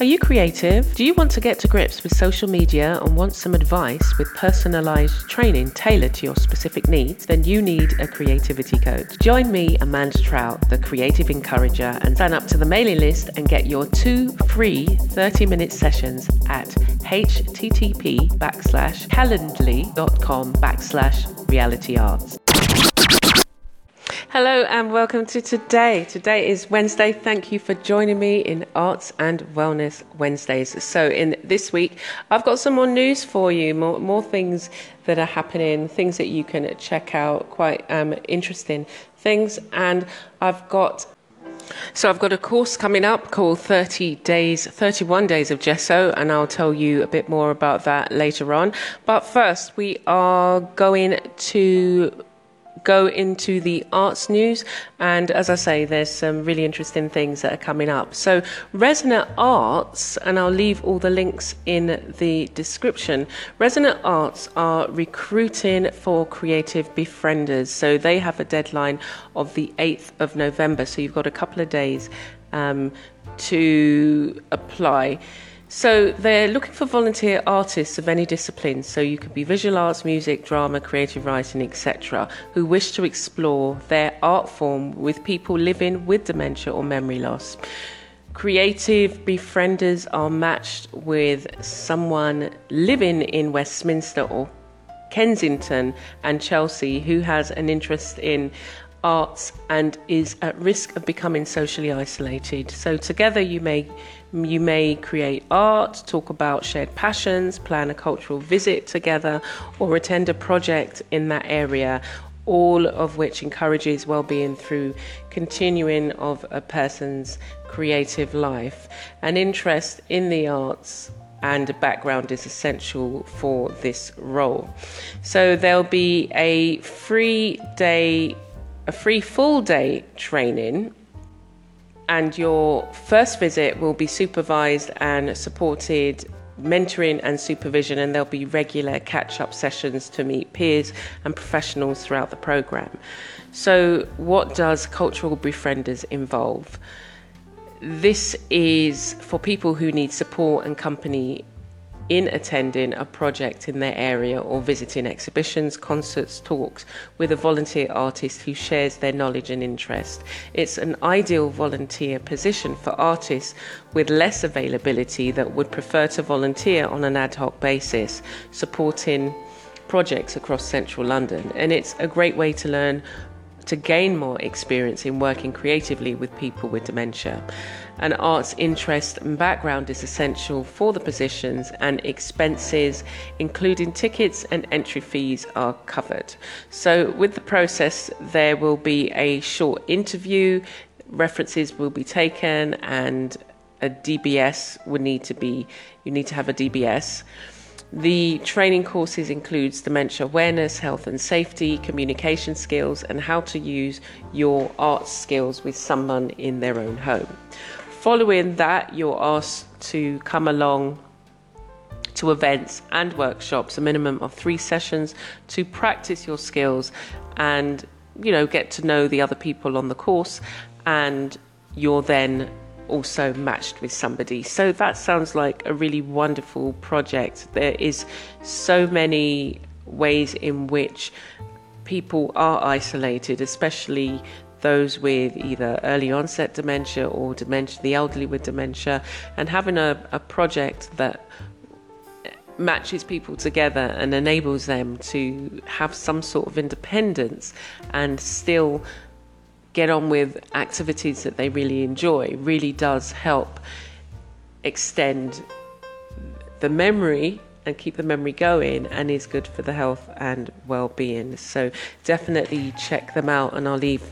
Are you creative? Do you want to get to grips with social media and want some advice with personalized training tailored to your specific needs? Then you need a creativity coach. Join me, Amanda Trout, the creative encourager, and sign up to the mailing list and get your two free 30 minute sessions at http backslash calendly.com backslash reality arts. Hello and welcome to today. Today is Wednesday. Thank you for joining me in Arts and Wellness Wednesdays. So, in this week, I've got some more news for you, more, more things that are happening, things that you can check out, quite um, interesting things. And I've got so I've got a course coming up called 30 Days, 31 Days of Gesso, and I'll tell you a bit more about that later on. But first, we are going to go into the arts news. And as I say, there's some really interesting things that are coming up. So, Resonant Arts, and I'll leave all the links in the description. Resonant Arts are recruiting for creative befrienders. So, they have a deadline of the 8th of November. So, you've got a couple of days um, to apply. So they're looking for volunteer artists of any discipline, so you could be visual arts, music, drama, creative writing, etc., who wish to explore their art form with people living with dementia or memory loss. Creative befrienders are matched with someone living in Westminster or Kensington and Chelsea who has an interest in arts and is at risk of becoming socially isolated. So together you may you may create art, talk about shared passions, plan a cultural visit together, or attend a project in that area, all of which encourages well-being through continuing of a person's creative life. An interest in the arts and a background is essential for this role. So there'll be a free day, a free full day training and your first visit will be supervised and supported mentoring and supervision, and there'll be regular catch up sessions to meet peers and professionals throughout the program. So, what does Cultural Befrienders involve? This is for people who need support and company in attending a project in their area or visiting exhibitions, concerts, talks with a volunteer artist who shares their knowledge and interest. It's an ideal volunteer position for artists with less availability that would prefer to volunteer on an ad hoc basis, supporting projects across central London. And it's a great way to learn to gain more experience in working creatively with people with dementia. An arts interest and background is essential for the positions, and expenses, including tickets and entry fees, are covered. So, with the process, there will be a short interview, references will be taken, and a DBS would need to be, you need to have a DBS. The training courses includes dementia awareness, health and safety, communication skills, and how to use your arts skills with someone in their own home. Following that, you're asked to come along to events and workshops, a minimum of three sessions to practice your skills and you know get to know the other people on the course and you're then also matched with somebody. So that sounds like a really wonderful project. There is so many ways in which people are isolated, especially those with either early onset dementia or dementia, the elderly with dementia, and having a, a project that matches people together and enables them to have some sort of independence and still get on with activities that they really enjoy really does help extend the memory and keep the memory going and is good for the health and well-being. So definitely check them out and i'll leave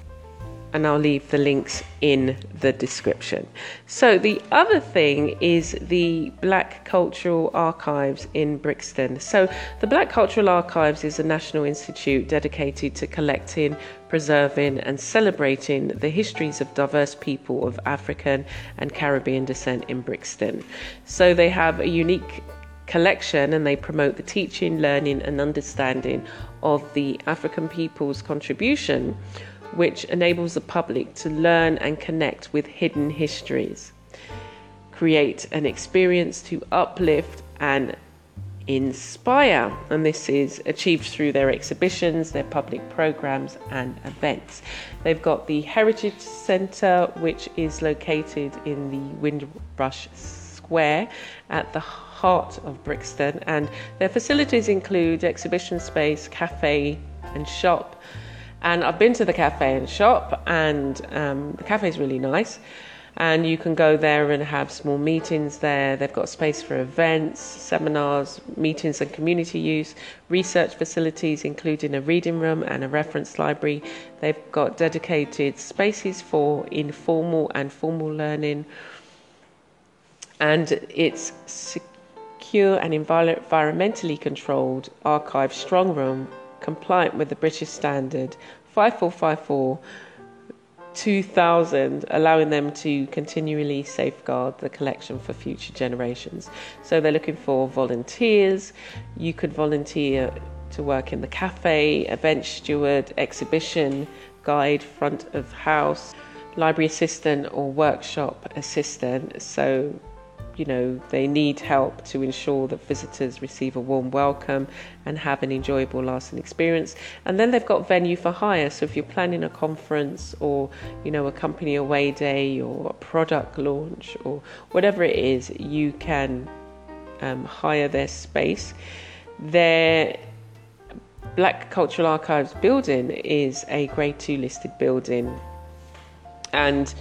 and I'll leave the links in the description. So, the other thing is the Black Cultural Archives in Brixton. So, the Black Cultural Archives is a national institute dedicated to collecting, preserving, and celebrating the histories of diverse people of African and Caribbean descent in Brixton. So, they have a unique collection and they promote the teaching, learning, and understanding of the African people's contribution which enables the public to learn and connect with hidden histories, create an experience to uplift and inspire. And this is achieved through their exhibitions, their public programs, and events. They've got the Heritage Centre, which is located in the Windrush Square at the heart of Brixton, and their facilities include exhibition space, cafe, and shop and I've been to the cafe and shop, and um, the cafe is really nice. And you can go there and have small meetings there. They've got space for events, seminars, meetings, and community use, research facilities, including a reading room and a reference library. They've got dedicated spaces for informal and formal learning. And it's secure and environmentally controlled archive strong room compliant with the British standard 5454 2000, allowing them to continually safeguard the collection for future generations. So they're looking for volunteers. You could volunteer to work in the cafe, event steward, exhibition, guide, front of house, library assistant, or workshop assistant. So you know, they need help to ensure that visitors receive a warm welcome and have an enjoyable lasting experience. And then they've got venue for hire. So if you're planning a conference or, you know, a company away day or a product launch or whatever it is, you can um, hire their space. Their Black Cultural Archives building is a Grade 2 listed building. And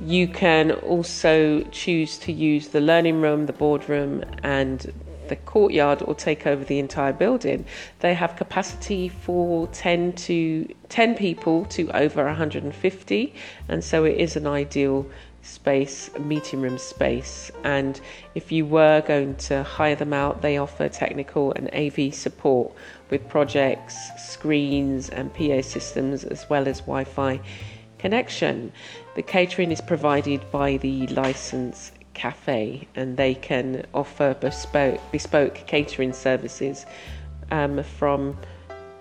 you can also choose to use the learning room, the boardroom, and the courtyard or take over the entire building. They have capacity for 10 to 10 people to over 150 and so it is an ideal space, meeting room space. And if you were going to hire them out, they offer technical and AV support with projects, screens and PA systems as well as Wi-Fi connection. The catering is provided by the licensed cafe and they can offer bespoke, bespoke catering services um, from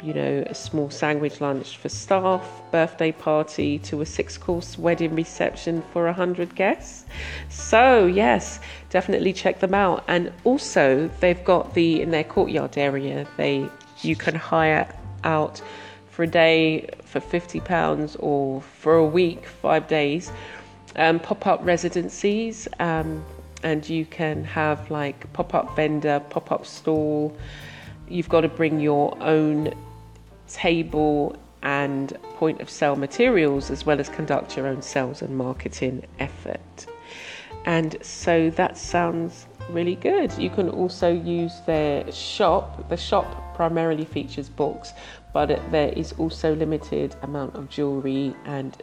you know a small sandwich lunch for staff birthday party to a six course wedding reception for a hundred guests so yes definitely check them out and also they've got the in their courtyard area they you can hire out for a day for £50 or for a week, five days, um, pop up residencies. Um, and you can have like pop up vendor, pop up stall. You've got to bring your own table and point of sale materials as well as conduct your own sales and marketing effort. And so that sounds really good. You can also use their shop. The shop primarily features books, but there is also limited amount of jewelry and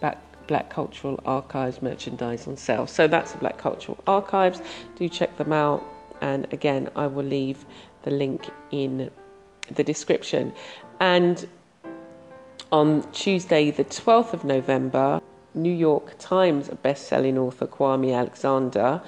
black, black cultural archives merchandise on sale. So that's the Black Cultural Archives. Do check them out. And again, I will leave the link in the description. And on Tuesday, the 12th of November, New York Times best-selling author Kwame Alexander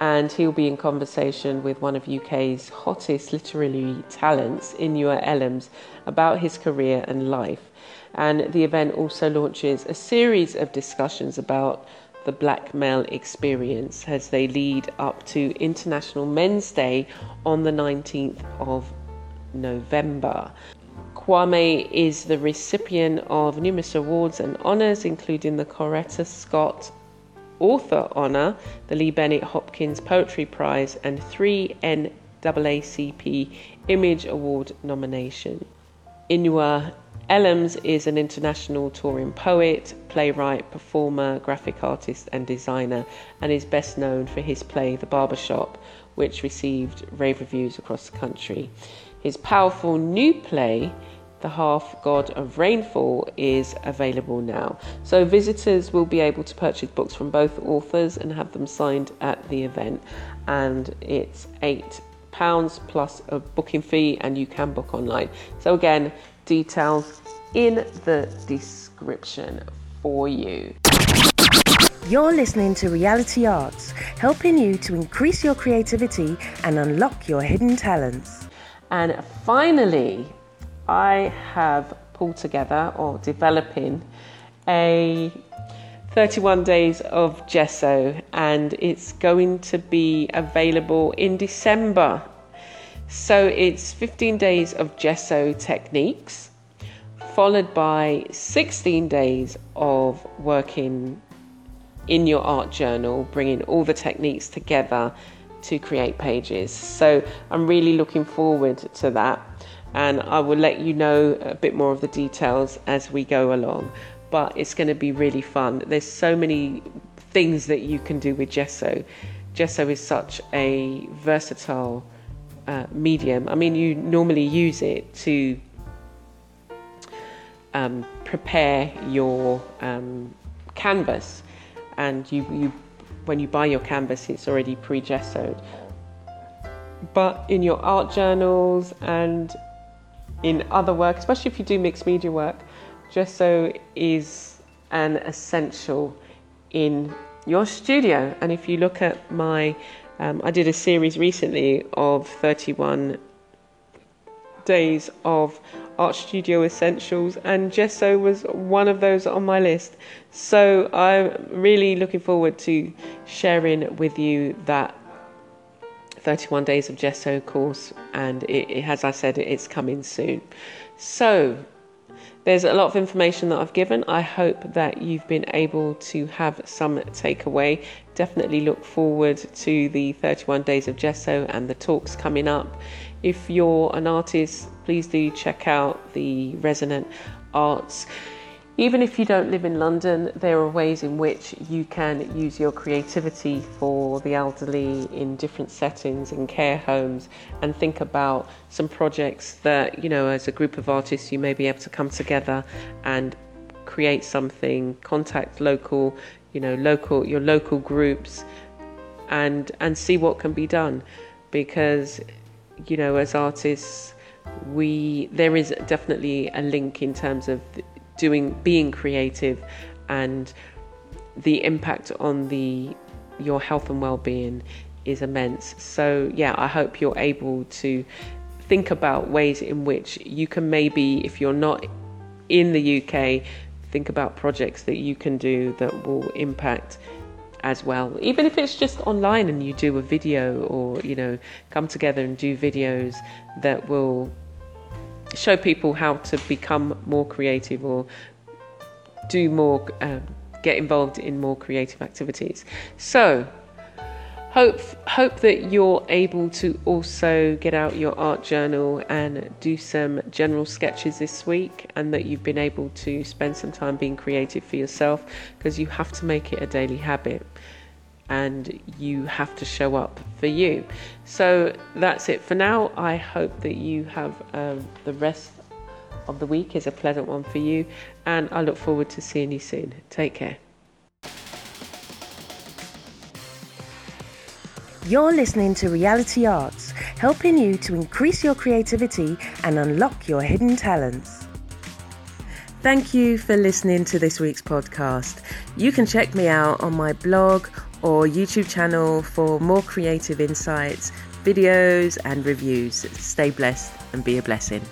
and he'll be in conversation with one of UK's hottest literary talents, Inua Ellams, about his career and life. And the event also launches a series of discussions about the black male experience as they lead up to International Men's Day on the 19th of November. Kwame is the recipient of numerous awards and honours, including the Coretta Scott Author Honour, the Lee Bennett Hopkins Poetry Prize, and three NAACP Image Award nomination. Inua Ellams is an international touring poet, playwright, performer, graphic artist, and designer, and is best known for his play The Barbershop, which received rave reviews across the country. His powerful new play, the half god of rainfall is available now. So visitors will be able to purchase books from both authors and have them signed at the event. And it's eight pounds plus a booking fee, and you can book online. So again, details in the description for you. You're listening to Reality Arts, helping you to increase your creativity and unlock your hidden talents. And finally, I have pulled together or developing a 31 days of gesso and it's going to be available in December. So it's 15 days of gesso techniques followed by 16 days of working in your art journal, bringing all the techniques together to create pages. So I'm really looking forward to that and I will let you know a bit more of the details as we go along. But it's going to be really fun. There's so many things that you can do with gesso. Gesso is such a versatile uh, medium. I mean, you normally use it to um, prepare your um, canvas, and you, you when you buy your canvas, it's already pre-gessoed. But in your art journals and in other work, especially if you do mixed media work, gesso is an essential in your studio. And if you look at my, um, I did a series recently of 31 days of art studio essentials, and gesso was one of those on my list. So I'm really looking forward to sharing with you that 31 Days of Gesso course, and it, it, as I said, it's coming soon. So, there's a lot of information that I've given. I hope that you've been able to have some takeaway. Definitely look forward to the 31 Days of Gesso and the talks coming up. If you're an artist, please do check out the Resonant Arts even if you don't live in London, there are ways in which you can use your creativity for the elderly in different settings, in care homes, and think about some projects that, you know, as a group of artists, you may be able to come together and create something, contact local, you know, local, your local groups, and, and see what can be done. Because, you know, as artists, we, there is definitely a link in terms of doing being creative and the impact on the your health and well-being is immense. So yeah i hope you're able to think about ways in which you can maybe if you're not in the uk think about projects that you can do that will impact as well. Even if it's just online and you do a video or you know come together and do videos that will show people how to become more creative or do more, um, get involved in more creative activities. So, hope hope that you're able to also get out your art journal and do some general sketches this week, and that you've been able to spend some time being creative for yourself because you have to make it a daily habit and you have to show up for you. So that's it for now. I hope that you have um, the rest of the week is a pleasant one for you, and I look forward to seeing you soon. Take care. You're listening to Reality Arts, helping you to increase your creativity and unlock your hidden talents. Thank you for listening to this week's podcast. You can check me out on my blog or YouTube channel for more creative insights, videos, and reviews. Stay blessed and be a blessing.